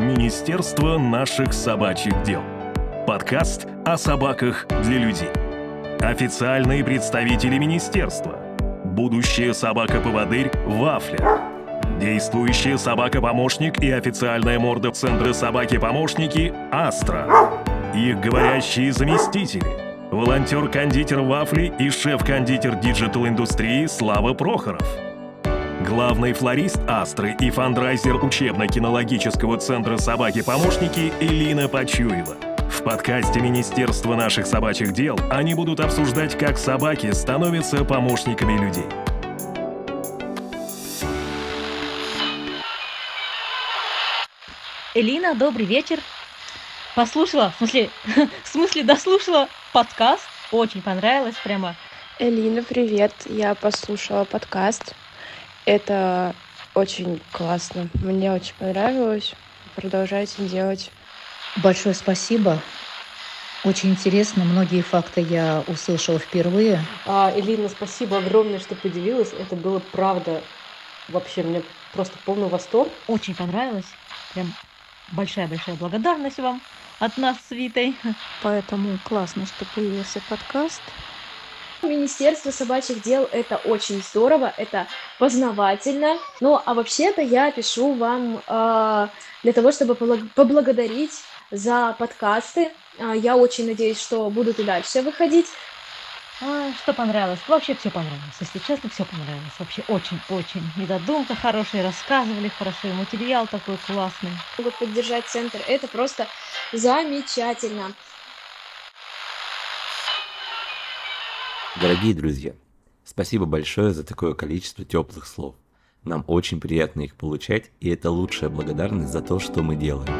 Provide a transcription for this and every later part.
Министерство наших собачьих дел. Подкаст о собаках для людей. Официальные представители министерства. Будущая собака-поводырь Вафля. Действующая собака-помощник и официальная морда Центра собаки-помощники Астра. Их говорящие заместители. Волонтер-кондитер Вафли и шеф-кондитер digital-индустрии Слава Прохоров. Главный флорист Астры и фандрайзер учебно-кинологического центра «Собаки-помощники» Элина Почуева. В подкасте Министерства наших собачьих дел они будут обсуждать, как собаки становятся помощниками людей. Элина, добрый вечер. Послушала, в смысле, в смысле дослушала подкаст. Очень понравилось прямо. Элина, привет. Я послушала подкаст. Это очень классно. Мне очень понравилось. Продолжайте делать. Большое спасибо. Очень интересно. Многие факты я услышала впервые. А, Элина, спасибо огромное, что поделилась. Это было правда. Вообще, мне просто полный восторг. Очень понравилось. Прям большая-большая благодарность вам от нас с Витой. Поэтому классно, что появился подкаст. Министерство собачьих дел – это очень здорово, это познавательно. Ну, а вообще-то я пишу вам э, для того, чтобы поблагодарить за подкасты. Э, я очень надеюсь, что будут и дальше выходить. А, что понравилось? Вообще все понравилось. Если честно, все понравилось. Вообще очень-очень. И задумка хорошая, рассказывали хорошо, материал такой классный. Могут поддержать центр. Это просто замечательно. Дорогие друзья, спасибо большое за такое количество теплых слов. Нам очень приятно их получать, и это лучшая благодарность за то, что мы делаем.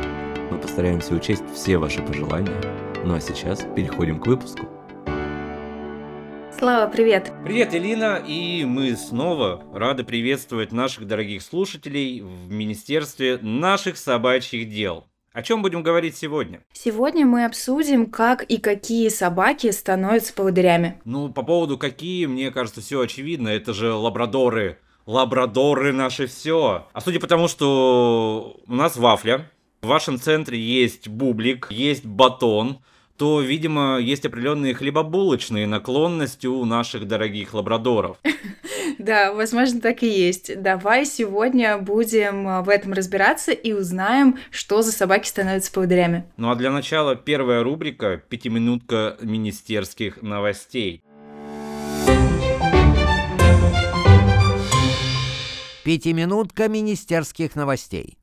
Мы постараемся учесть все ваши пожелания. Ну а сейчас переходим к выпуску. Слава, привет! Привет, Элина, и мы снова рады приветствовать наших дорогих слушателей в Министерстве наших собачьих дел. О чем будем говорить сегодня? Сегодня мы обсудим, как и какие собаки становятся поводырями. Ну, по поводу какие, мне кажется, все очевидно. Это же лабрадоры. Лабрадоры наши все. А судя по тому, что у нас вафля, в вашем центре есть бублик, есть батон, то, видимо, есть определенные хлебобулочные наклонности у наших дорогих лабрадоров. Да, возможно, так и есть. Давай сегодня будем а, в этом разбираться и узнаем, что за собаки становятся поводырями. Ну а для начала первая рубрика «Пятиминутка министерских новостей». Пятиминутка министерских новостей.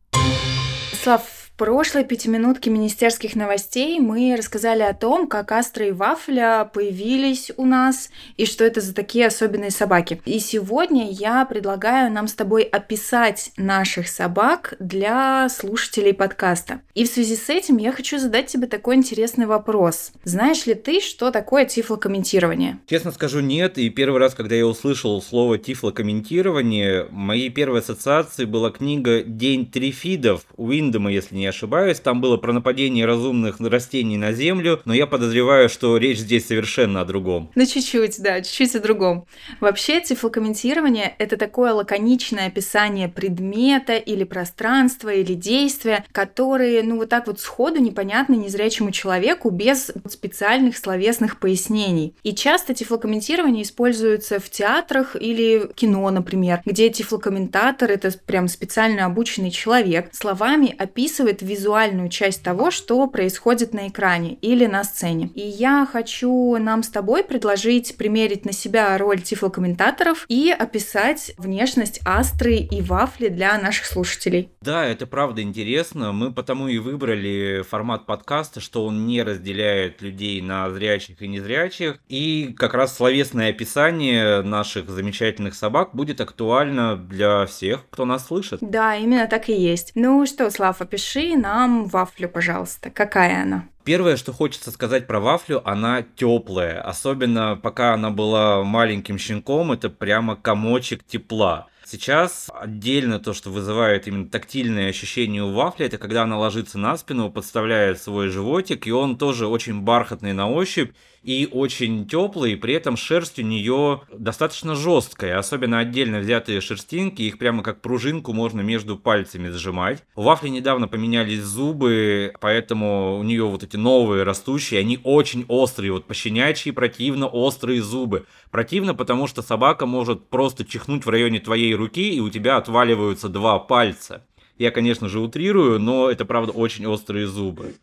Слав, прошлой пятиминутке министерских новостей мы рассказали о том, как Астра и Вафля появились у нас и что это за такие особенные собаки. И сегодня я предлагаю нам с тобой описать наших собак для слушателей подкаста. И в связи с этим я хочу задать тебе такой интересный вопрос. Знаешь ли ты, что такое тифлокомментирование? Честно скажу, нет. И первый раз, когда я услышал слово тифлокомментирование, моей первой ассоциацией была книга «День трифидов» Уиндома, если не ошибаюсь. Там было про нападение разумных растений на Землю, но я подозреваю, что речь здесь совершенно о другом. Ну, чуть-чуть, да, чуть-чуть о другом. Вообще, тифлокомментирование — это такое лаконичное описание предмета или пространства, или действия, которые, ну, вот так вот сходу непонятны незрячему человеку без специальных словесных пояснений. И часто тифлокомментирование используется в театрах или кино, например, где тифлокомментатор — это прям специально обученный человек, словами описывает описывает визуальную часть того, что происходит на экране или на сцене. И я хочу нам с тобой предложить примерить на себя роль тифлокомментаторов и описать внешность Астры и Вафли для наших слушателей. Да, это правда интересно. Мы потому и выбрали формат подкаста, что он не разделяет людей на зрячих и незрячих. И как раз словесное описание наших замечательных собак будет актуально для всех, кто нас слышит. Да, именно так и есть. Ну что, Слав, опиши нам вафлю, пожалуйста. Какая она? Первое, что хочется сказать про вафлю, она теплая. Особенно пока она была маленьким щенком, это прямо комочек тепла. Сейчас отдельно то, что вызывает именно тактильное ощущение у вафли, это когда она ложится на спину, подставляет свой животик, и он тоже очень бархатный на ощупь и очень теплый, при этом шерсть у нее достаточно жесткая, особенно отдельно взятые шерстинки, их прямо как пружинку можно между пальцами сжимать. У вафли недавно поменялись зубы, поэтому у нее вот эти новые растущие, они очень острые, вот пощенячьи противно острые зубы. Противно, потому что собака может просто чихнуть в районе твоей руки, и у тебя отваливаются два пальца. Я, конечно же, утрирую, но это правда очень острые зубы.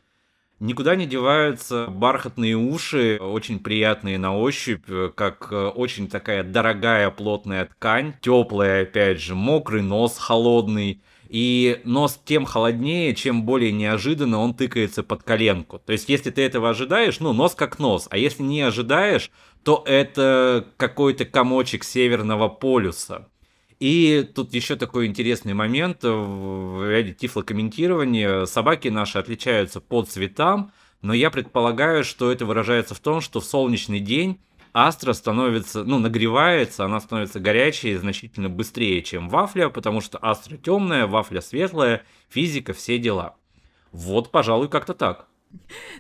Никуда не деваются бархатные уши, очень приятные на ощупь, как э, очень такая дорогая плотная ткань, теплая, опять же, мокрый нос холодный. И нос тем холоднее, чем более неожиданно он тыкается под коленку. То есть, если ты этого ожидаешь, ну, нос как нос. А если не ожидаешь, то это какой-то комочек северного полюса. И тут еще такой интересный момент в ряде тифлокомментирования. Собаки наши отличаются по цветам, но я предполагаю, что это выражается в том, что в солнечный день астра становится, ну, нагревается, она становится горячей значительно быстрее, чем вафля, потому что астра темная, вафля светлая, физика, все дела. Вот, пожалуй, как-то так.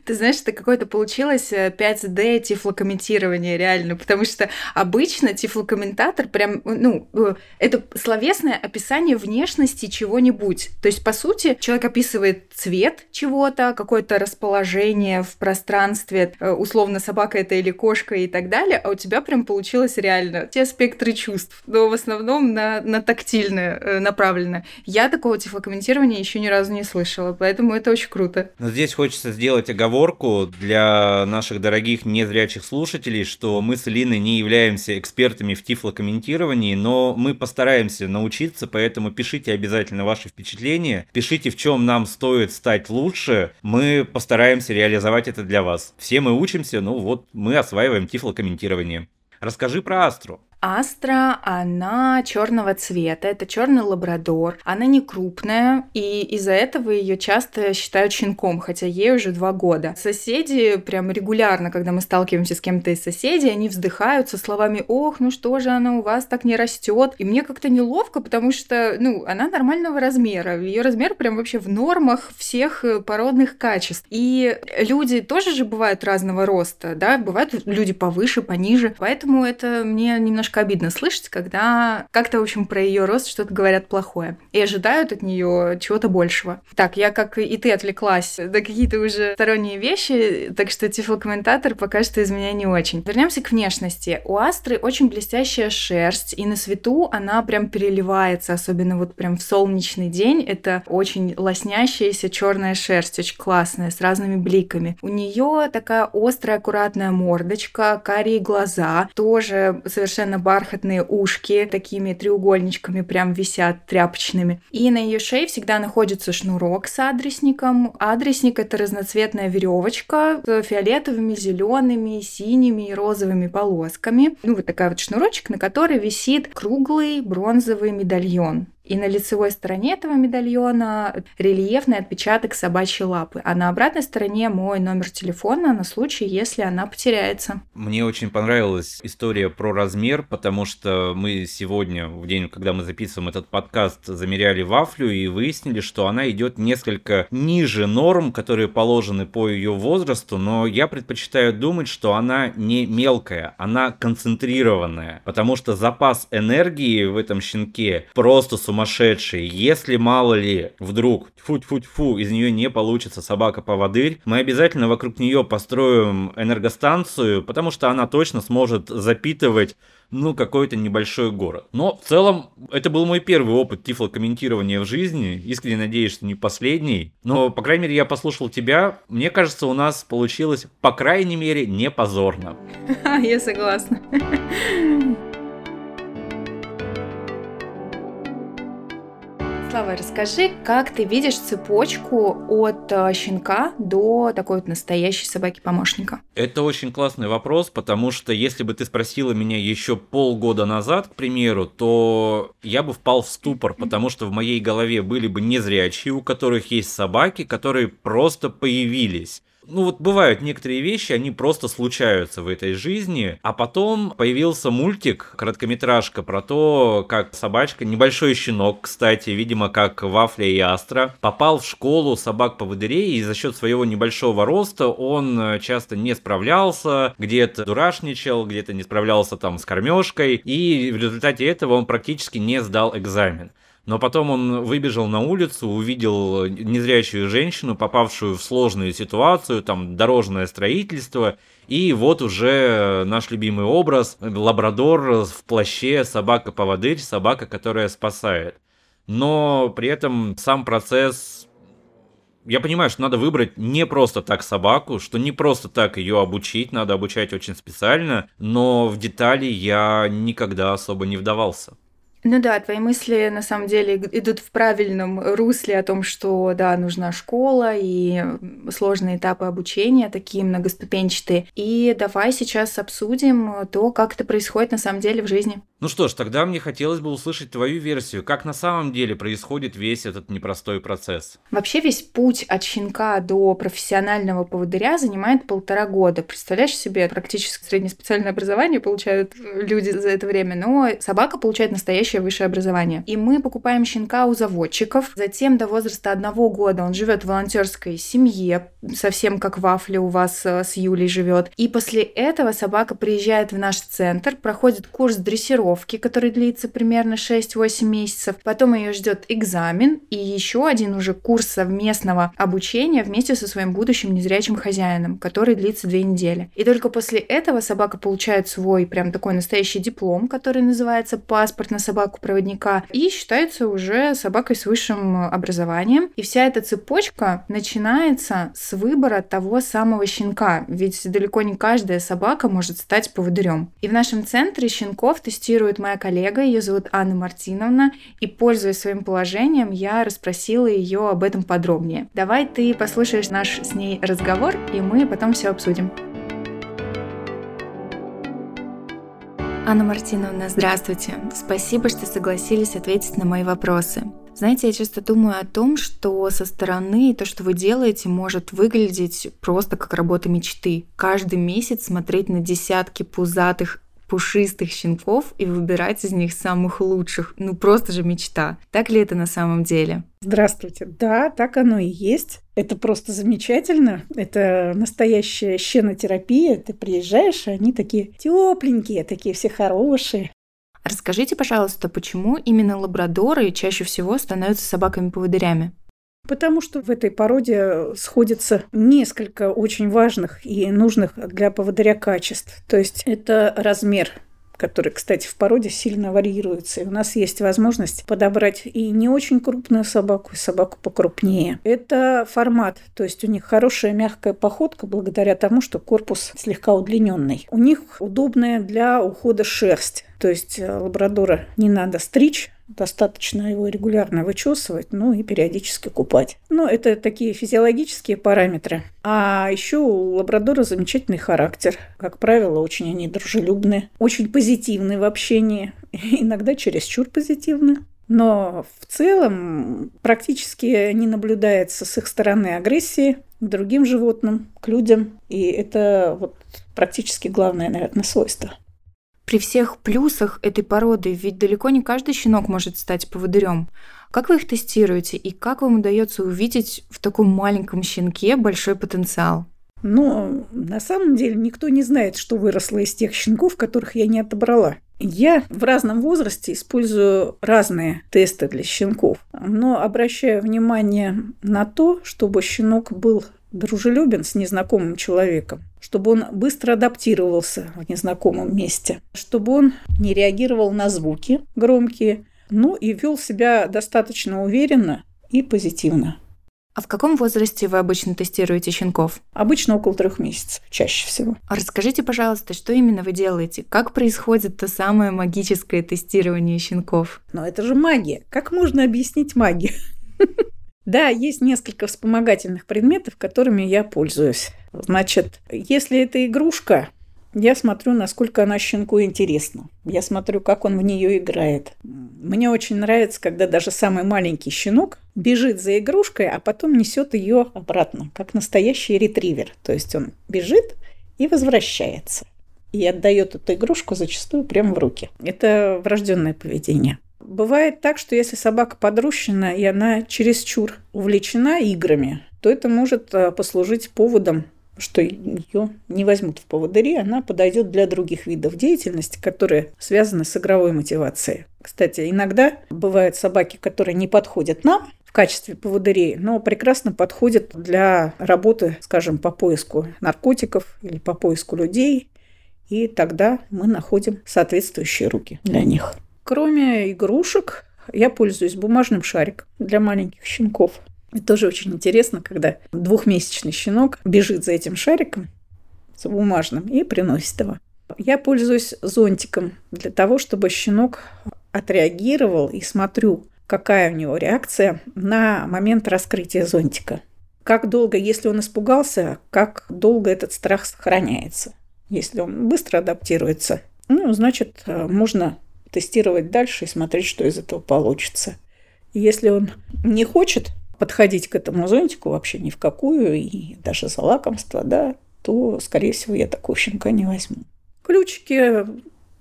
Ты знаешь, это какое-то получилось 5D э, тифлокомментирование, реально, потому что обычно тифлокомментатор прям, ну, э, это словесное описание внешности чего-нибудь. То есть, по сути, человек описывает цвет чего-то, какое-то расположение в пространстве, э, условно, собака это или кошка и так далее, а у тебя прям получилось реально те спектры чувств, но в основном на, на тактильное направлено. Я такого тифлокомментирования еще ни разу не слышала, поэтому это очень круто. Но здесь хочется сделать оговорку для наших дорогих незрячих слушателей, что мы с Линой не являемся экспертами в тифлокомментировании, но мы постараемся научиться, поэтому пишите обязательно ваши впечатления, пишите, в чем нам стоит стать лучше, мы постараемся реализовать это для вас. Все мы учимся, ну вот мы осваиваем тифлокомментирование. Расскажи про Астру. Астра, она черного цвета, это черный лабрадор, она не крупная, и из-за этого ее часто считают щенком, хотя ей уже два года. Соседи прям регулярно, когда мы сталкиваемся с кем-то из соседей, они вздыхают со словами «Ох, ну что же она у вас так не растет?» И мне как-то неловко, потому что, ну, она нормального размера, ее размер прям вообще в нормах всех э, породных качеств. И люди тоже же бывают разного роста, да, бывают люди повыше, пониже, поэтому это мне немножко немножко обидно слышать, когда как-то, в общем, про ее рост что-то говорят плохое. И ожидают от нее чего-то большего. Так, я, как и ты, отвлеклась до какие-то уже сторонние вещи, так что тифлокомментатор пока что из меня не очень. Вернемся к внешности. У Астры очень блестящая шерсть, и на свету она прям переливается, особенно вот прям в солнечный день. Это очень лоснящаяся черная шерсть, очень классная, с разными бликами. У нее такая острая, аккуратная мордочка, карие глаза, тоже совершенно бархатные ушки такими треугольничками прям висят тряпочными. И на ее шее всегда находится шнурок с адресником. Адресник это разноцветная веревочка с фиолетовыми, зелеными, синими и розовыми полосками. Ну, вот такая вот шнурочек, на который висит круглый бронзовый медальон. И на лицевой стороне этого медальона рельефный отпечаток собачьей лапы, а на обратной стороне мой номер телефона на случай, если она потеряется. Мне очень понравилась история про размер, потому что мы сегодня, в день, когда мы записываем этот подкаст, замеряли вафлю и выяснили, что она идет несколько ниже норм, которые положены по ее возрасту, но я предпочитаю думать, что она не мелкая, она концентрированная, потому что запас энергии в этом щенке просто сумасшедший сумасшедший. Если мало ли вдруг фу-фу-фу из нее не получится собака-поводырь, мы обязательно вокруг нее построим энергостанцию, потому что она точно сможет запитывать ну, какой-то небольшой город. Но в целом, это был мой первый опыт тифлокомментирования в жизни. Искренне надеюсь, что не последний. Но, по крайней мере, я послушал тебя. Мне кажется, у нас получилось, по крайней мере, не позорно. Я согласна. Слава, расскажи, как ты видишь цепочку от э, щенка до такой вот настоящей собаки-помощника? Это очень классный вопрос, потому что если бы ты спросила меня еще полгода назад, к примеру, то я бы впал в ступор, потому что в моей голове были бы незрячие, у которых есть собаки, которые просто появились Ну вот бывают некоторые вещи, они просто случаются в этой жизни, а потом появился мультик, короткометражка про то, как собачка, небольшой щенок, кстати, видимо, как Вафля и Астра, попал в школу собак-поводырей, и за счет своего небольшого роста он э, часто не справлялся, где-то дурашничал, где-то не справлялся там с кормежкой, и в результате этого он практически не сдал экзамен. Но потом он выбежал на улицу, увидел незрячую женщину, попавшую в сложную ситуацию, там дорожное строительство, и вот уже наш любимый образ, лабрадор в плаще, собака-поводырь, собака, которая спасает. Но при этом сам процесс я понимаю, что надо выбрать не просто так собаку, что не просто так ее обучить, надо обучать очень специально, но в детали я никогда особо не вдавался. Ну да, твои мысли на самом деле идут в правильном русле о том, что да, нужна школа и сложные этапы обучения, такие многоступенчатые. И давай сейчас обсудим то, как это происходит на самом деле в жизни. Ну что ж, тогда мне хотелось бы услышать твою версию, как на самом деле происходит весь этот непростой процесс. Вообще весь путь от щенка до профессионального поводыря занимает полтора года. Представляешь себе, практически среднеспециальное образование получают люди за это время, но собака получает настоящее высшее образование. И мы покупаем щенка у заводчиков, затем до возраста одного года он живет в волонтерской семье, совсем как Вафля у вас э, с Юлей живет. И после этого собака приезжает в наш центр, проходит курс дрессировки, подготовки, который длится примерно 6-8 месяцев. Потом ее ждет экзамен и еще один уже курс совместного обучения вместе со своим будущим незрячим хозяином, который длится две недели. И только после этого собака получает свой прям такой настоящий диплом, который называется паспорт на собаку-проводника, и считается уже собакой с высшим образованием. И вся эта цепочка начинается с выбора того самого щенка, ведь далеко не каждая собака может стать поводырем. И в нашем центре щенков тестируют комментирует моя коллега, ее зовут Анна Мартиновна, и, пользуясь своим положением, я расспросила ее об этом подробнее. Давай ты послушаешь наш с ней разговор, и мы потом все обсудим. Анна Мартиновна, здравствуйте. Спасибо, что согласились ответить на мои вопросы. Знаете, я часто думаю о том, что со стороны то, что вы делаете, может выглядеть просто как работа мечты. Каждый месяц смотреть на десятки пузатых пушистых щенков и выбирать из них самых лучших. Ну просто же мечта. Так ли это на самом деле? Здравствуйте. Да, так оно и есть. Это просто замечательно. Это настоящая щенотерапия. Ты приезжаешь, и они такие тепленькие, такие все хорошие. Расскажите, пожалуйста, почему именно лабрадоры чаще всего становятся собаками-поводырями? Потому что в этой породе сходится несколько очень важных и нужных для поводыря качеств. То есть это размер который, кстати, в породе сильно варьируется. И у нас есть возможность подобрать и не очень крупную собаку, и собаку покрупнее. Это формат, то есть у них хорошая мягкая походка благодаря тому, что корпус слегка удлиненный. У них удобная для ухода шерсть. То есть э, лабрадора не надо стричь, достаточно его регулярно вычесывать, ну и периодически купать. Ну, это такие физиологические параметры. А еще у лабрадора замечательный характер. Как правило, очень они дружелюбные, очень позитивные в общении, иногда чересчур позитивные. Но в целом практически не наблюдается с их стороны агрессии к другим животным, к людям. И это вот практически главное, наверное, свойство. При всех плюсах этой породы, ведь далеко не каждый щенок может стать поводырем. Как вы их тестируете и как вам удается увидеть в таком маленьком щенке большой потенциал? Ну, на самом деле никто не знает, что выросло из тех щенков, которых я не отобрала. Я в разном возрасте использую разные тесты для щенков, но обращаю внимание на то, чтобы щенок был дружелюбен с незнакомым человеком, чтобы он быстро адаптировался в незнакомом месте, чтобы он не реагировал на звуки громкие, ну и вел себя достаточно уверенно и позитивно. А в каком возрасте вы обычно тестируете щенков? Обычно около трех месяцев, чаще всего. А расскажите, пожалуйста, что именно вы делаете? Как происходит то самое магическое тестирование щенков? Но это же магия. Как можно объяснить магию? Да, есть несколько вспомогательных предметов, которыми я пользуюсь. Значит, если это игрушка, Я смотрю, насколько она щенку интересна. Я смотрю, как он в нее играет. Мне очень нравится, когда даже самый маленький щенок бежит за игрушкой, а потом несет ее обратно, как настоящий ретривер. То есть он бежит и возвращается. И отдает эту игрушку зачастую прямо в руки. Это врожденное поведение. Бывает так, что если собака подрущена, и она чересчур увлечена играми, то это может э, послужить поводом что ее не возьмут в поводыри, она подойдет для других видов деятельности, которые связаны с игровой мотивацией. Кстати, иногда бывают собаки, которые не подходят нам в качестве поводырей, но прекрасно подходят для работы, скажем, по поиску наркотиков или по поиску людей, и тогда мы находим соответствующие руки для них. Кроме игрушек, я пользуюсь бумажным шариком для маленьких щенков. Это тоже очень интересно, когда двухмесячный щенок бежит за этим шариком, за бумажным, и приносит его. Я пользуюсь зонтиком для того, чтобы щенок отреагировал и смотрю, какая у него реакция на момент раскрытия зонтика. Как долго, если он испугался, как долго этот страх сохраняется. Если он быстро адаптируется, ну, значит, можно тестировать дальше и смотреть, что из этого получится. Если он не хочет подходить к этому зонтику вообще ни в какую, и даже за лакомство, да, то, скорее всего, я такого щенка не возьму. Ключики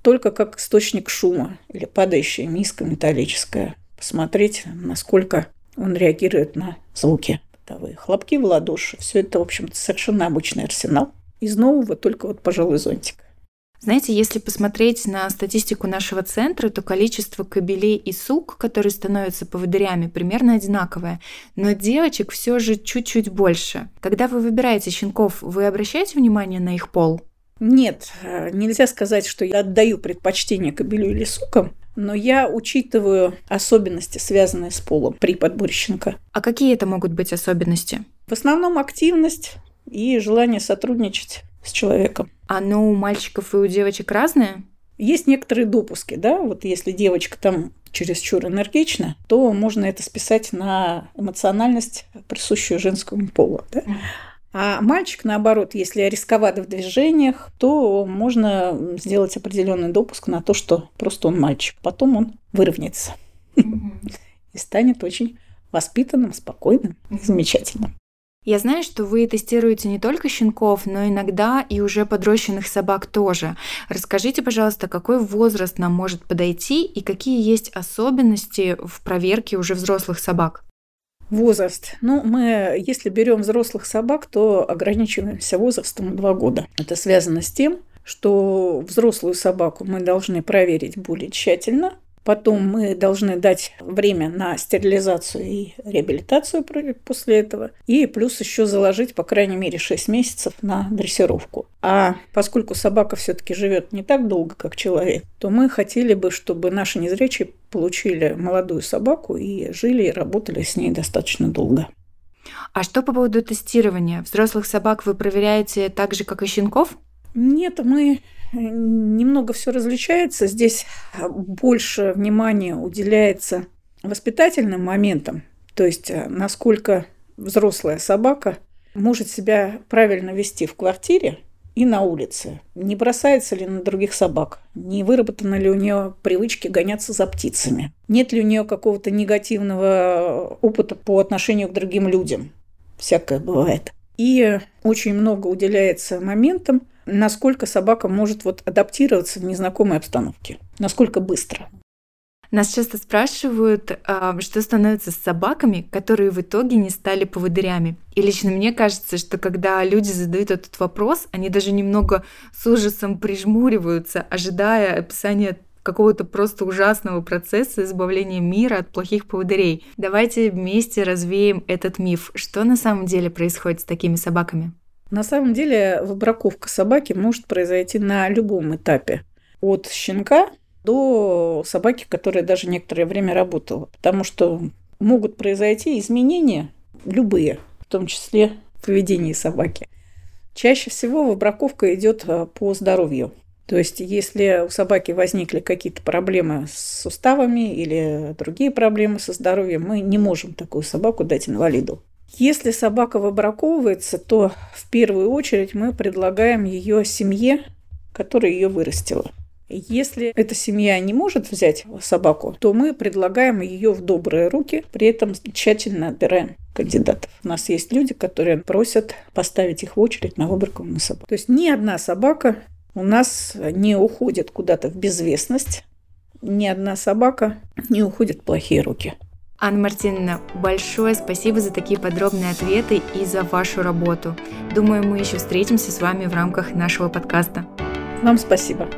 только как источник шума или падающая миска металлическая. Посмотреть, насколько он реагирует на звуки. Бытовые хлопки в ладоши. Все это, в общем-то, совершенно обычный арсенал. Из нового только вот, пожалуй, зонтик. Знаете, если посмотреть на статистику нашего центра, то количество кобелей и сук, которые становятся поводырями, примерно одинаковое. Но девочек все же чуть-чуть больше. Когда вы выбираете щенков, вы обращаете внимание на их пол? Нет, э, нельзя сказать, что я отдаю предпочтение кобелю или сукам, но я учитываю особенности, связанные с полом при подборе щенка. А какие это могут быть особенности? В основном активность и желание сотрудничать с человеком. Оно у мальчиков и у девочек разное? Есть некоторые допуски, да, вот если девочка там чересчур энергична, то можно это списать на эмоциональность, присущую женскому полу. Да? А мальчик, наоборот, если рисковат в движениях, то можно сделать определенный допуск на то, что просто он мальчик. Потом он выровняется и станет очень воспитанным, спокойным, замечательным. Я знаю, что вы тестируете не только щенков, но иногда и уже подрощенных собак тоже. Расскажите, пожалуйста, какой возраст нам может подойти и какие есть особенности в проверке уже взрослых собак? Возраст. Ну, мы, если берем взрослых собак, то ограничиваемся возрастом 2 года. Это связано с тем, что взрослую собаку мы должны проверить более тщательно, Потом мы должны дать время на стерилизацию и реабилитацию после этого. И плюс еще заложить, по крайней мере, 6 месяцев на дрессировку. А поскольку собака все-таки живет не так долго, как человек, то мы хотели бы, чтобы наши незрячие получили молодую собаку и жили и работали с ней достаточно долго. А что по поводу тестирования? Взрослых собак вы проверяете так же, как и щенков? Нет, мы немного все различается. Здесь больше внимания уделяется воспитательным моментам, то есть э, насколько взрослая собака может себя правильно вести в квартире и на улице. Не бросается ли на других собак? Не выработаны ли у нее привычки гоняться за птицами? Нет ли у нее какого-то негативного опыта по отношению к другим людям? Всякое бывает. И очень много уделяется моментам, насколько собака может вот адаптироваться в незнакомой обстановке, насколько быстро. Нас часто спрашивают, а, что становится с собаками, которые в итоге не стали поводырями. И лично мне кажется, что когда люди задают этот вопрос, они даже немного с ужасом прижмуриваются, ожидая описания какого-то просто ужасного процесса избавления мира от плохих поводырей. Давайте вместе развеем этот миф. Что на самом деле происходит с такими собаками? На самом деле выбраковка собаки может произойти на любом этапе. От щенка до собаки, которая даже некоторое время работала. Потому что могут произойти изменения любые, в том числе в поведении собаки. Чаще всего выбраковка идет э, по здоровью. То есть, если у собаки возникли какие-то проблемы с суставами или другие проблемы со здоровьем, мы не можем такую собаку дать инвалиду. Если собака выбраковывается, то в первую очередь мы предлагаем ее семье которая ее вырастила. Если эта семья не может взять собаку, то мы предлагаем ее в добрые руки, при этом тщательно отбираем кандидатов. У нас есть люди, которые просят поставить их в очередь на выборку на собаку. То есть ни одна собака у нас не уходит куда-то в безвестность, ни одна собака не уходит в плохие руки. Анна Мартиновна, большое спасибо за такие подробные ответы и за вашу работу. Думаю, мы еще встретимся с вами в рамках нашего подкаста. Вам спасибо.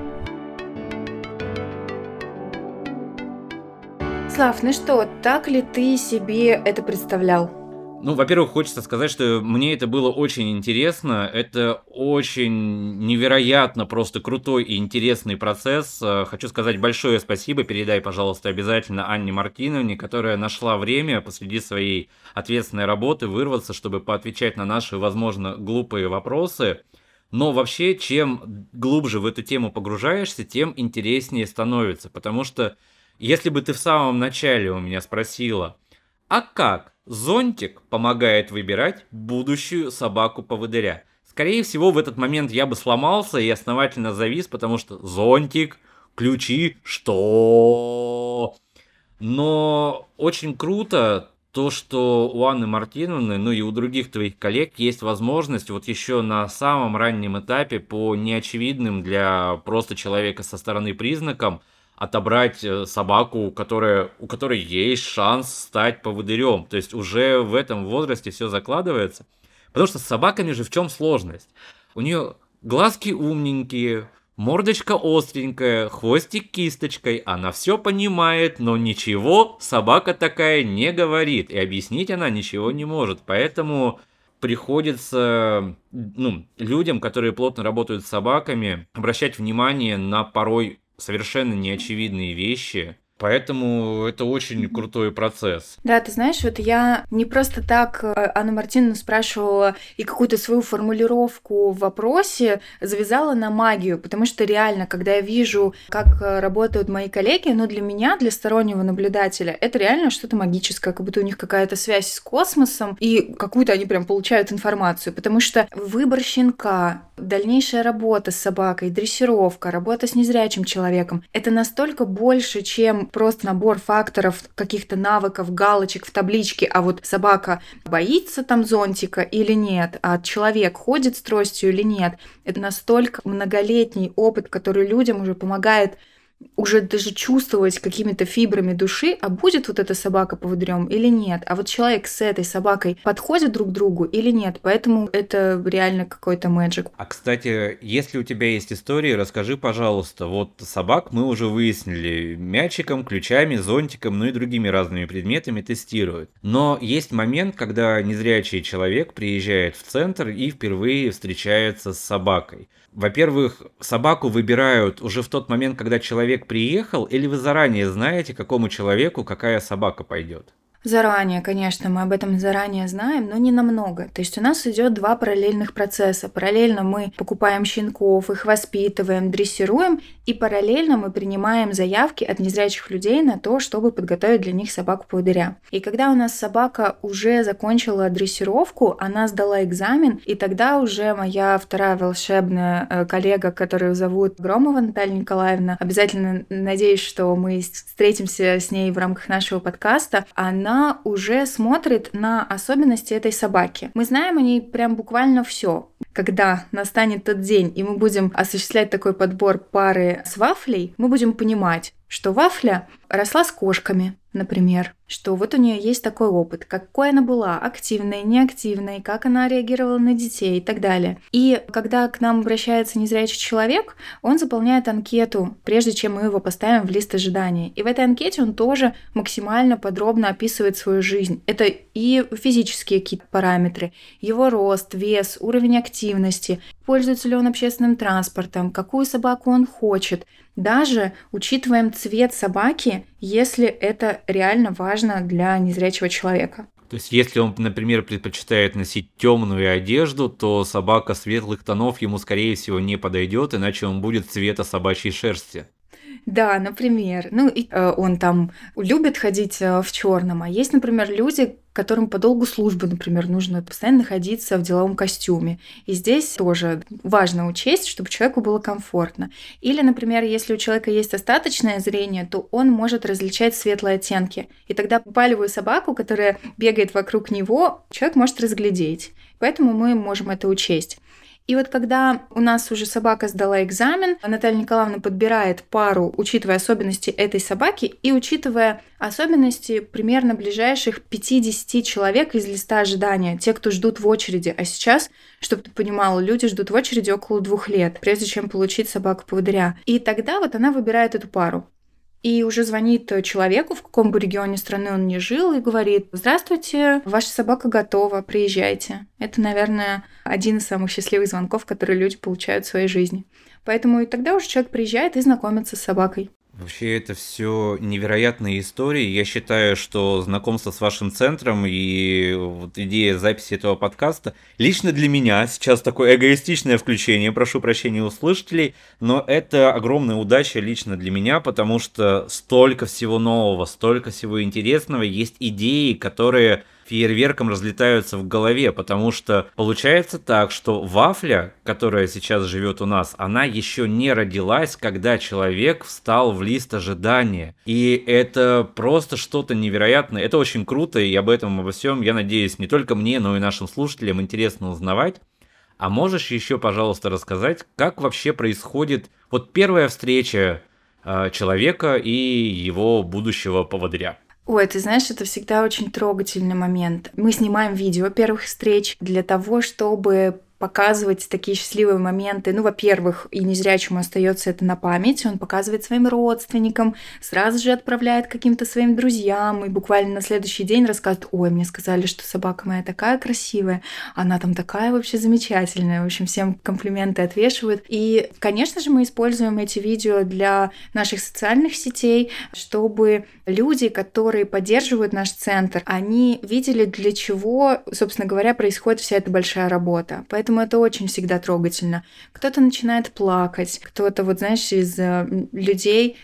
Слав, ну что, так ли ты себе это представлял? Ну, во-первых, хочется сказать, что мне это было очень интересно. Это очень невероятно просто крутой и интересный процесс. Э, хочу сказать большое спасибо. Передай, пожалуйста, обязательно Анне Мартиновне, которая нашла время посреди своей ответственной работы вырваться, чтобы поотвечать на наши, возможно, глупые вопросы. Но вообще, чем глубже в эту тему погружаешься, тем интереснее становится. Потому что если бы ты в самом начале у меня спросила, а как зонтик помогает выбирать будущую собаку-поводыря? Скорее всего, в этот момент я бы сломался и основательно завис, потому что зонтик, ключи, что? Но очень круто то, что у Анны Мартиновны, ну и у других твоих коллег есть возможность вот еще на самом раннем этапе по неочевидным для просто человека со стороны признакам – отобрать э, собаку, которая, у которой есть шанс стать поводырем. То есть уже в этом возрасте все закладывается. Потому что с собаками же в чем сложность? У нее глазки умненькие, мордочка остренькая, хвостик кисточкой, она все понимает, но ничего собака такая не говорит, и объяснить она ничего не может. Поэтому приходится ну, людям, которые плотно работают с собаками, обращать внимание на порой совершенно неочевидные вещи, Поэтому это очень крутой процесс. Да, ты знаешь, вот я не просто так э, Анну Мартиновну спрашивала и какую-то свою формулировку в вопросе завязала на магию, потому что реально, когда я вижу, как э, работают мои коллеги, ну для меня, для стороннего наблюдателя, это реально что-то магическое, как будто у них какая-то связь с космосом, и какую-то они прям получают информацию, потому что выбор щенка, дальнейшая работа с собакой, дрессировка, работа с незрячим человеком, это настолько больше, чем просто набор факторов, каких-то навыков, галочек в табличке, а вот собака боится там зонтика или нет, а человек ходит с тростью или нет. Это настолько многолетний опыт, который людям уже помогает уже даже чувствовать какими-то фибрами души, а будет вот эта собака поводырем или нет, а вот человек с этой собакой подходит друг к другу или нет, поэтому это реально какой-то мэджик. А кстати, если у тебя есть истории, расскажи, пожалуйста, вот собак мы уже выяснили, мячиком, ключами, зонтиком, ну и другими разными предметами тестируют. Но есть момент, когда незрячий человек приезжает в центр и впервые встречается с собакой. Во-первых, собаку выбирают уже в тот момент, когда человек приехал, или вы заранее знаете, какому человеку какая собака пойдет? Заранее, конечно, мы об этом заранее знаем, но не намного. То есть у нас идет два параллельных процесса. Параллельно мы покупаем щенков, их воспитываем, дрессируем, и параллельно мы принимаем заявки от незрячих людей на то, чтобы подготовить для них собаку-поводыря. И когда у нас собака уже закончила дрессировку, она сдала экзамен, и тогда уже моя вторая волшебная э, коллега, которую зовут Громова Наталья Николаевна, обязательно надеюсь, что мы встретимся с ней в рамках нашего подкаста, она она уже смотрит на особенности этой собаки. Мы знаем о ней прям буквально все. Когда настанет тот день, и мы будем осуществлять такой подбор пары с вафлей, мы будем понимать, что вафля росла с кошками, например, что вот у нее есть такой опыт, какой она была, активной, неактивной, как она реагировала на детей и так далее. И когда к нам обращается незрячий человек, он заполняет анкету, прежде чем мы его поставим в лист ожидания. И в этой анкете он тоже максимально подробно описывает свою жизнь. Это и физические какие-то параметры, его рост, вес, уровень активности, пользуется ли он общественным транспортом, какую собаку он хочет. Даже учитываем цвет собаки, если это реально важно для незрячего человека. То есть, если он, например, предпочитает носить темную одежду, то собака светлых тонов ему, скорее всего, не подойдет, иначе он будет цвета собачьей шерсти. Да, например. Ну, и, э, он там любит ходить э, в черном, а есть, например, люди, которым по долгу службы, например, нужно постоянно находиться в деловом костюме. И здесь тоже важно учесть, чтобы человеку было комфортно. Или, например, если у человека есть остаточное зрение, то он может различать светлые оттенки. И тогда палевую собаку, которая бегает вокруг него, человек может разглядеть. Поэтому мы можем это учесть. И вот когда у нас уже собака сдала экзамен, Наталья Николаевна подбирает пару, учитывая особенности этой собаки и учитывая особенности примерно ближайших 50 человек из листа ожидания, те, кто ждут в очереди. А сейчас, чтобы ты понимала, люди ждут в очереди около двух лет, прежде чем получить собаку-поводыря. И тогда вот она выбирает эту пару и уже звонит человеку, в каком бы регионе страны он ни жил, и говорит, здравствуйте, ваша собака готова, приезжайте. Это, наверное, один из самых счастливых звонков, которые люди получают в своей жизни. Поэтому и тогда уже человек приезжает и знакомится с собакой. Вообще это все невероятные истории. Я считаю, что знакомство с вашим центром и вот идея записи этого подкаста лично для меня сейчас такое эгоистичное включение, прошу прощения у слушателей, но это огромная удача лично для меня, потому что столько всего нового, столько всего интересного, есть идеи, которые фейерверком разлетаются в голове, потому что получается так, что вафля, которая сейчас живет у нас, она еще не родилась, когда человек встал в лист ожидания. И это просто что-то невероятное. Это очень круто, и об этом обо всем, я надеюсь, не только мне, но и нашим слушателям интересно узнавать. А можешь еще, пожалуйста, рассказать, как вообще происходит вот первая встреча э, человека и его будущего поводыря? Ой, ты знаешь, это всегда очень трогательный момент. Мы снимаем видео первых встреч для того, чтобы показывать такие счастливые моменты. Ну, во-первых, и незрячему остается это на память, он показывает своим родственникам, сразу же отправляет каким-то своим друзьям, и буквально на следующий день рассказывает, ой, мне сказали, что собака моя такая красивая, она там такая вообще замечательная, в общем, всем комплименты отвешивают. И, конечно же, мы используем эти видео для наших социальных сетей, чтобы люди, которые поддерживают наш центр, они видели, для чего, собственно говоря, происходит вся эта большая работа. Поэтому это очень всегда трогательно. Кто-то начинает плакать, кто-то, вот знаешь, из э, людей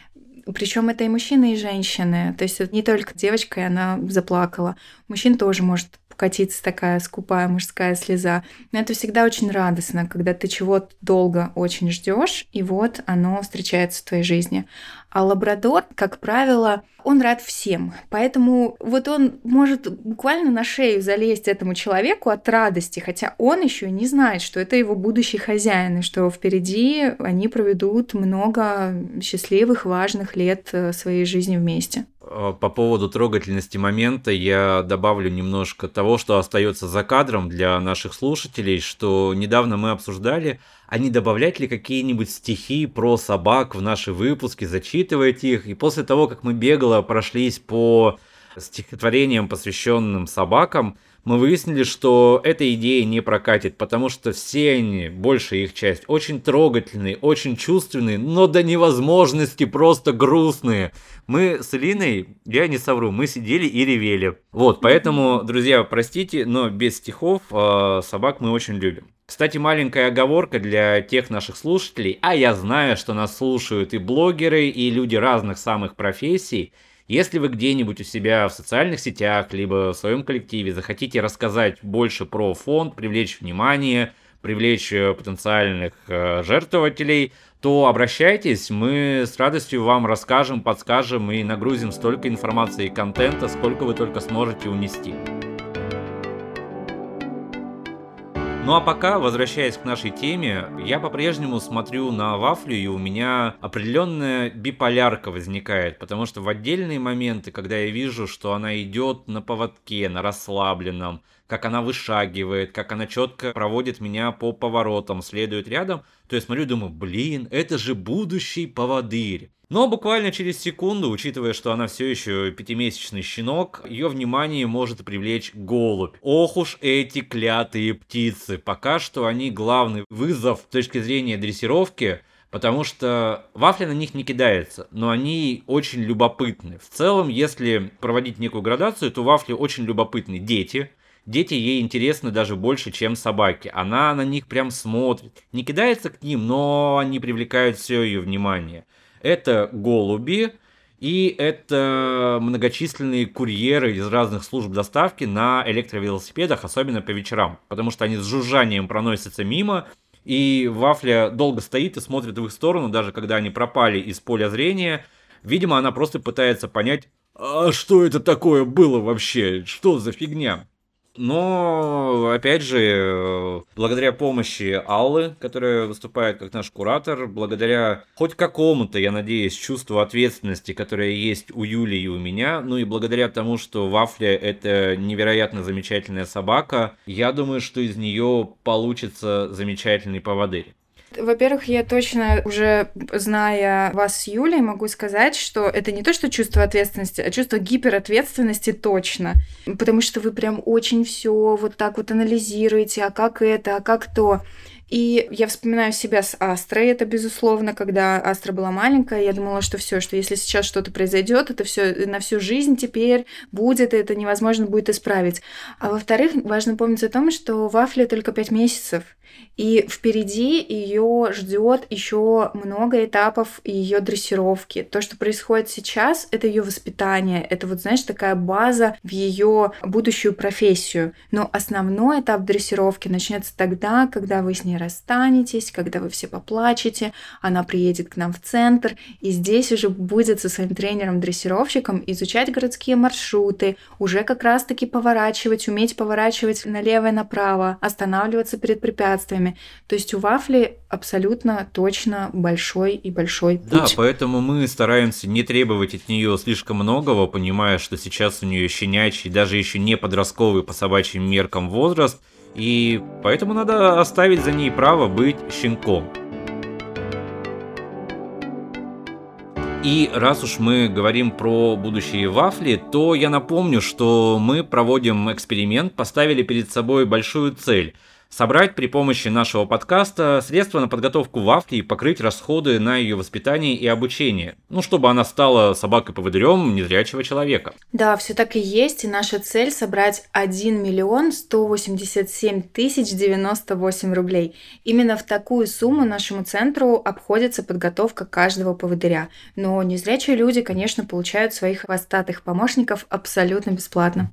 причем это и мужчины, и женщины. То есть это не только девочка, и она заплакала. Мужчин тоже может покатиться такая скупая мужская слеза. Но это всегда очень радостно, когда ты чего-то долго очень ждешь, и вот оно встречается в твоей жизни. А лабрадор, как правило, он рад всем. Поэтому вот он может буквально на шею залезть этому человеку от радости, хотя он еще не знает, что это его будущий хозяин, и что впереди они проведут много счастливых, важных лет э, своей жизни вместе. Э, по поводу трогательности момента я добавлю немножко того, что остается за кадром для наших слушателей, что недавно мы обсуждали, а не добавлять ли какие-нибудь стихи про собак в наши выпуски, зачитывать их. И после того, как мы бегло прошлись по стихотворениям, посвященным собакам, мы выяснили, что эта идея не прокатит, потому что все они, большая их часть, очень трогательные, очень чувственные, но до невозможности просто грустные. Мы с Линой, я не совру, мы сидели и ревели. Вот, поэтому, друзья, простите, но без стихов э, собак мы очень любим. Кстати, маленькая оговорка для тех наших слушателей, а я знаю, что нас слушают и блогеры, и люди разных самых профессий, если вы где-нибудь у себя в социальных сетях, либо в своем коллективе захотите рассказать больше про фонд, привлечь внимание, привлечь э, потенциальных э, жертвователей, то обращайтесь, мы с радостью вам расскажем, подскажем и нагрузим столько информации и контента, сколько вы только сможете унести. Ну а пока, возвращаясь к нашей теме, я по-прежнему смотрю на вафлю, и у меня определенная биполярка возникает, потому что в отдельные моменты, когда я вижу, что она идет на поводке, на расслабленном, как она вышагивает, как она четко проводит меня по поворотам, следует рядом, то я смотрю и думаю, блин, это же будущий поводырь. Но буквально через секунду, учитывая, что она все еще пятимесячный щенок, ее внимание может привлечь голубь. Ох уж эти клятые птицы. Пока что они главный вызов с точки зрения дрессировки, потому что вафля на них не кидается, но они очень любопытны. В целом, если проводить некую градацию, то вафли очень любопытны дети, Дети ей интересны даже больше, чем собаки. Она на них прям смотрит. Не кидается к ним, но они привлекают все ее внимание это голуби И это многочисленные курьеры из разных служб доставки на электровелосипедах, особенно по вечерам, потому что они с жужжанием проносятся мимо, и Вафля долго стоит и смотрит в их сторону, даже когда они пропали из поля зрения. Видимо, она просто пытается понять, а что это такое было вообще, что за фигня. Но, опять же, благодаря помощи Аллы, которая выступает как наш куратор, благодаря хоть какому-то, я надеюсь, чувству ответственности, которое есть у Юли и у меня, ну и благодаря тому, что Вафля это невероятно замечательная собака, я думаю, что из нее получится замечательный поводырь. Во-первых, я точно уже зная вас с Юлей, могу сказать, что это не то, что чувство ответственности, а чувство гиперответственности точно. Потому что вы прям очень все вот так вот анализируете, а как это, а как то. И я вспоминаю себя с Астрой, это безусловно, когда Астра была маленькая, я думала, что все, что если сейчас что-то произойдет, это все на всю жизнь теперь будет, и это невозможно будет исправить. А во-вторых, важно помнить о том, что Вафля только 5 месяцев, и впереди ее ждет еще много этапов ее дрессировки. То, что происходит сейчас, это ее воспитание, это вот, знаешь, такая база в ее будущую профессию. Но основной этап дрессировки начнется тогда, когда вы с ней расстанетесь, когда вы все поплачете, она приедет к нам в центр, и здесь уже будет со своим тренером-дрессировщиком изучать городские маршруты, уже как раз-таки поворачивать, уметь поворачивать налево и направо, останавливаться перед препятствиями. То есть у Вафли абсолютно точно большой и большой путь. Да, поэтому мы стараемся не требовать от нее слишком многого, понимая, что сейчас у нее щенячий, даже еще не подростковый по собачьим меркам возраст, и поэтому надо оставить за ней право быть щенком. И раз уж мы говорим про будущие вафли, то я напомню, что мы проводим эксперимент, поставили перед собой большую цель – собрать при помощи нашего подкаста средства на подготовку Вафли и покрыть расходы на ее воспитание и обучение. Ну, чтобы она стала собакой-поводырем незрячего человека. Да, все так и есть, и наша цель собрать 1 миллион 187 тысяч 98 рублей. Именно в такую сумму нашему центру обходится подготовка каждого поводыря. Но незрячие люди, конечно, получают своих хвостатых помощников абсолютно бесплатно.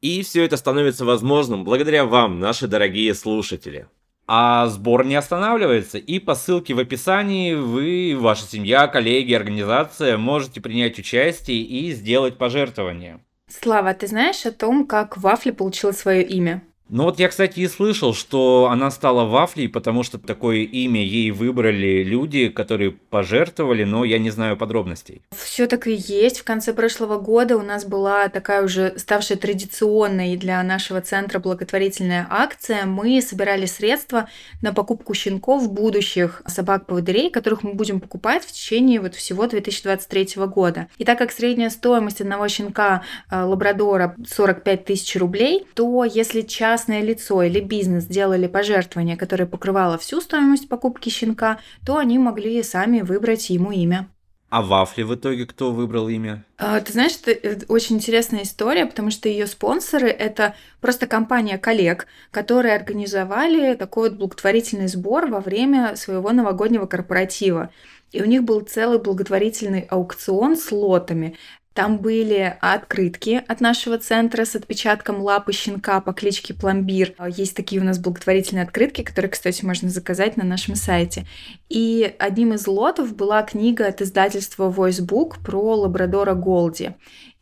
И все это становится возможным благодаря вам, наши дорогие слушатели. А сбор не останавливается, и по ссылке в описании вы, ваша семья, коллеги, организация можете принять участие и сделать пожертвование. Слава, ты знаешь о том, как Вафля получила свое имя? Ну вот я, кстати, и слышал, что она стала вафлей, потому что такое имя ей выбрали люди, которые пожертвовали, но я не знаю подробностей. Все так и есть. В конце прошлого года у нас была такая уже ставшая традиционной для нашего центра благотворительная акция. Мы собирали средства на покупку щенков будущих собак-поводырей, которых мы будем покупать в течение вот всего 2023 года. И так как средняя стоимость одного щенка э, лабрадора 45 тысяч рублей, то если час частное лицо или бизнес делали пожертвование, которое покрывало всю стоимость покупки щенка, то они могли сами выбрать ему имя. А вафли в итоге кто выбрал имя? А, ты знаешь, это очень интересная история, потому что ее спонсоры это просто компания коллег, которые организовали такой вот благотворительный сбор во время своего новогоднего корпоратива. И у них был целый благотворительный аукцион с лотами. Там были открытки от нашего центра с отпечатком лапы щенка по кличке Пломбир. Есть такие у нас благотворительные открытки, которые, кстати, можно заказать на нашем сайте. И одним из лотов была книга от издательства Voicebook про лабрадора Голди.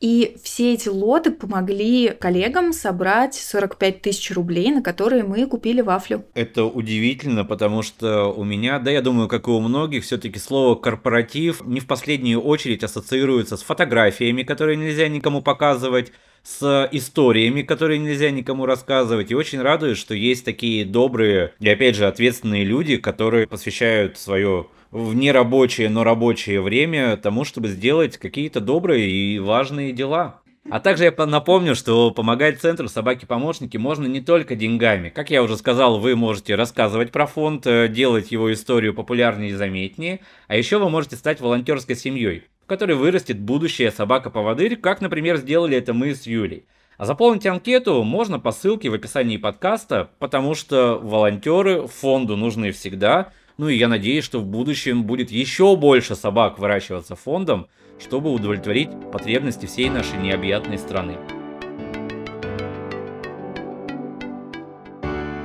И все эти лоты помогли коллегам собрать 45 тысяч рублей, на которые мы купили вафлю. Это удивительно, потому что у меня, да я думаю, как и у многих, все-таки слово корпоратив не в последнюю очередь ассоциируется с фотографиями, которые нельзя никому показывать, с историями, которые нельзя никому рассказывать. И очень радует, что есть такие добрые и, опять же, ответственные люди, которые посвящают свое в нерабочее, но рабочее время тому, чтобы сделать какие-то добрые и важные дела. А также я напомню, что помогать центру собаки-помощники можно не только деньгами. Как я уже сказал, вы можете рассказывать про фонд, э, делать его историю популярнее и заметнее, а еще вы можете стать волонтерской семьей, в которой вырастет будущая собака-поводырь, как, например, сделали это мы с Юлей. А заполнить анкету можно по ссылке в описании подкаста, потому что волонтеры фонду нужны всегда – ну и я надеюсь, что в будущем будет еще больше собак выращиваться фондом, чтобы удовлетворить потребности всей нашей необъятной страны.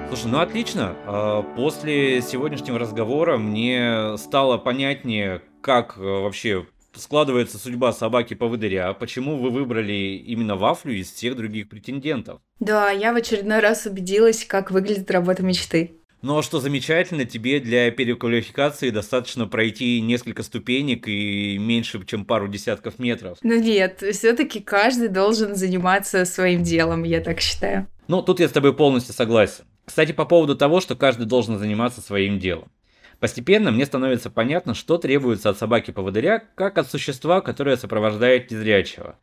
Слушай, ну отлично. А, после сегодняшнего разговора мне стало понятнее, как э, вообще складывается судьба собаки-поводыря, почему вы выбрали именно вафлю из всех других претендентов. Да, я в очередной раз убедилась, как выглядит работа мечты. А что замечательно, тебе для переквалификации достаточно пройти несколько ступенек и меньше, чем пару десятков метров. Ну нет, все-таки каждый должен заниматься своим делом, я так считаю. Ну, тут я с тобой полностью согласен. Кстати, по поводу того, что каждый должен заниматься своим делом. Постепенно мне становится понятно, что требуется от собаки-поводыря, как от существа, которое сопровождает незрячего.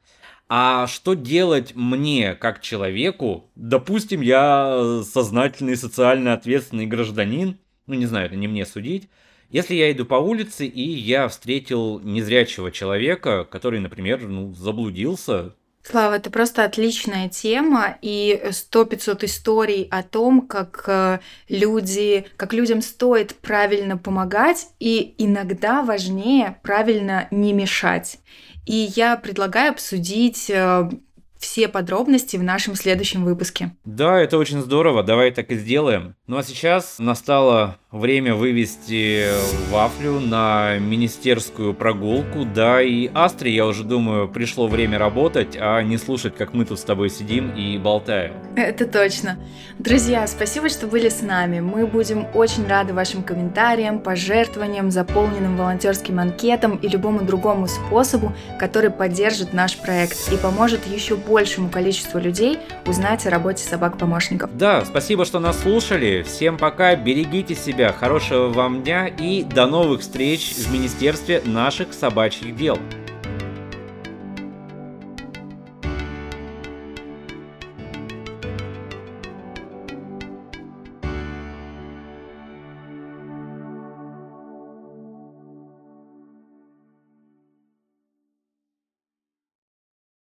А что делать мне, как человеку? Допустим, я сознательный, социально ответственный гражданин, ну не знаю, это не мне судить. Если я иду по улице и я встретил незрячего человека, который, например, ну, заблудился, Слава, это просто отличная тема, и сто пятьсот историй о том, как э, люди, как людям стоит правильно помогать, и иногда важнее правильно не мешать. И я предлагаю обсудить э, все подробности в нашем следующем выпуске. Да, это очень здорово, давай так и сделаем. Ну а сейчас настало время вывести вафлю на министерскую прогулку. Да, и Астре, я уже думаю, пришло время работать, а не слушать, как мы тут с тобой сидим и болтаем. Это точно. Друзья, спасибо, что были с нами. Мы будем очень рады вашим комментариям, пожертвованиям, заполненным волонтерским анкетам и любому другому способу, который поддержит наш проект и поможет еще большему количеству людей узнать о работе собак-помощников. Да, спасибо, что нас слушали. Всем пока, берегите себя хорошего вам дня и до новых встреч в Министерстве наших собачьих дел.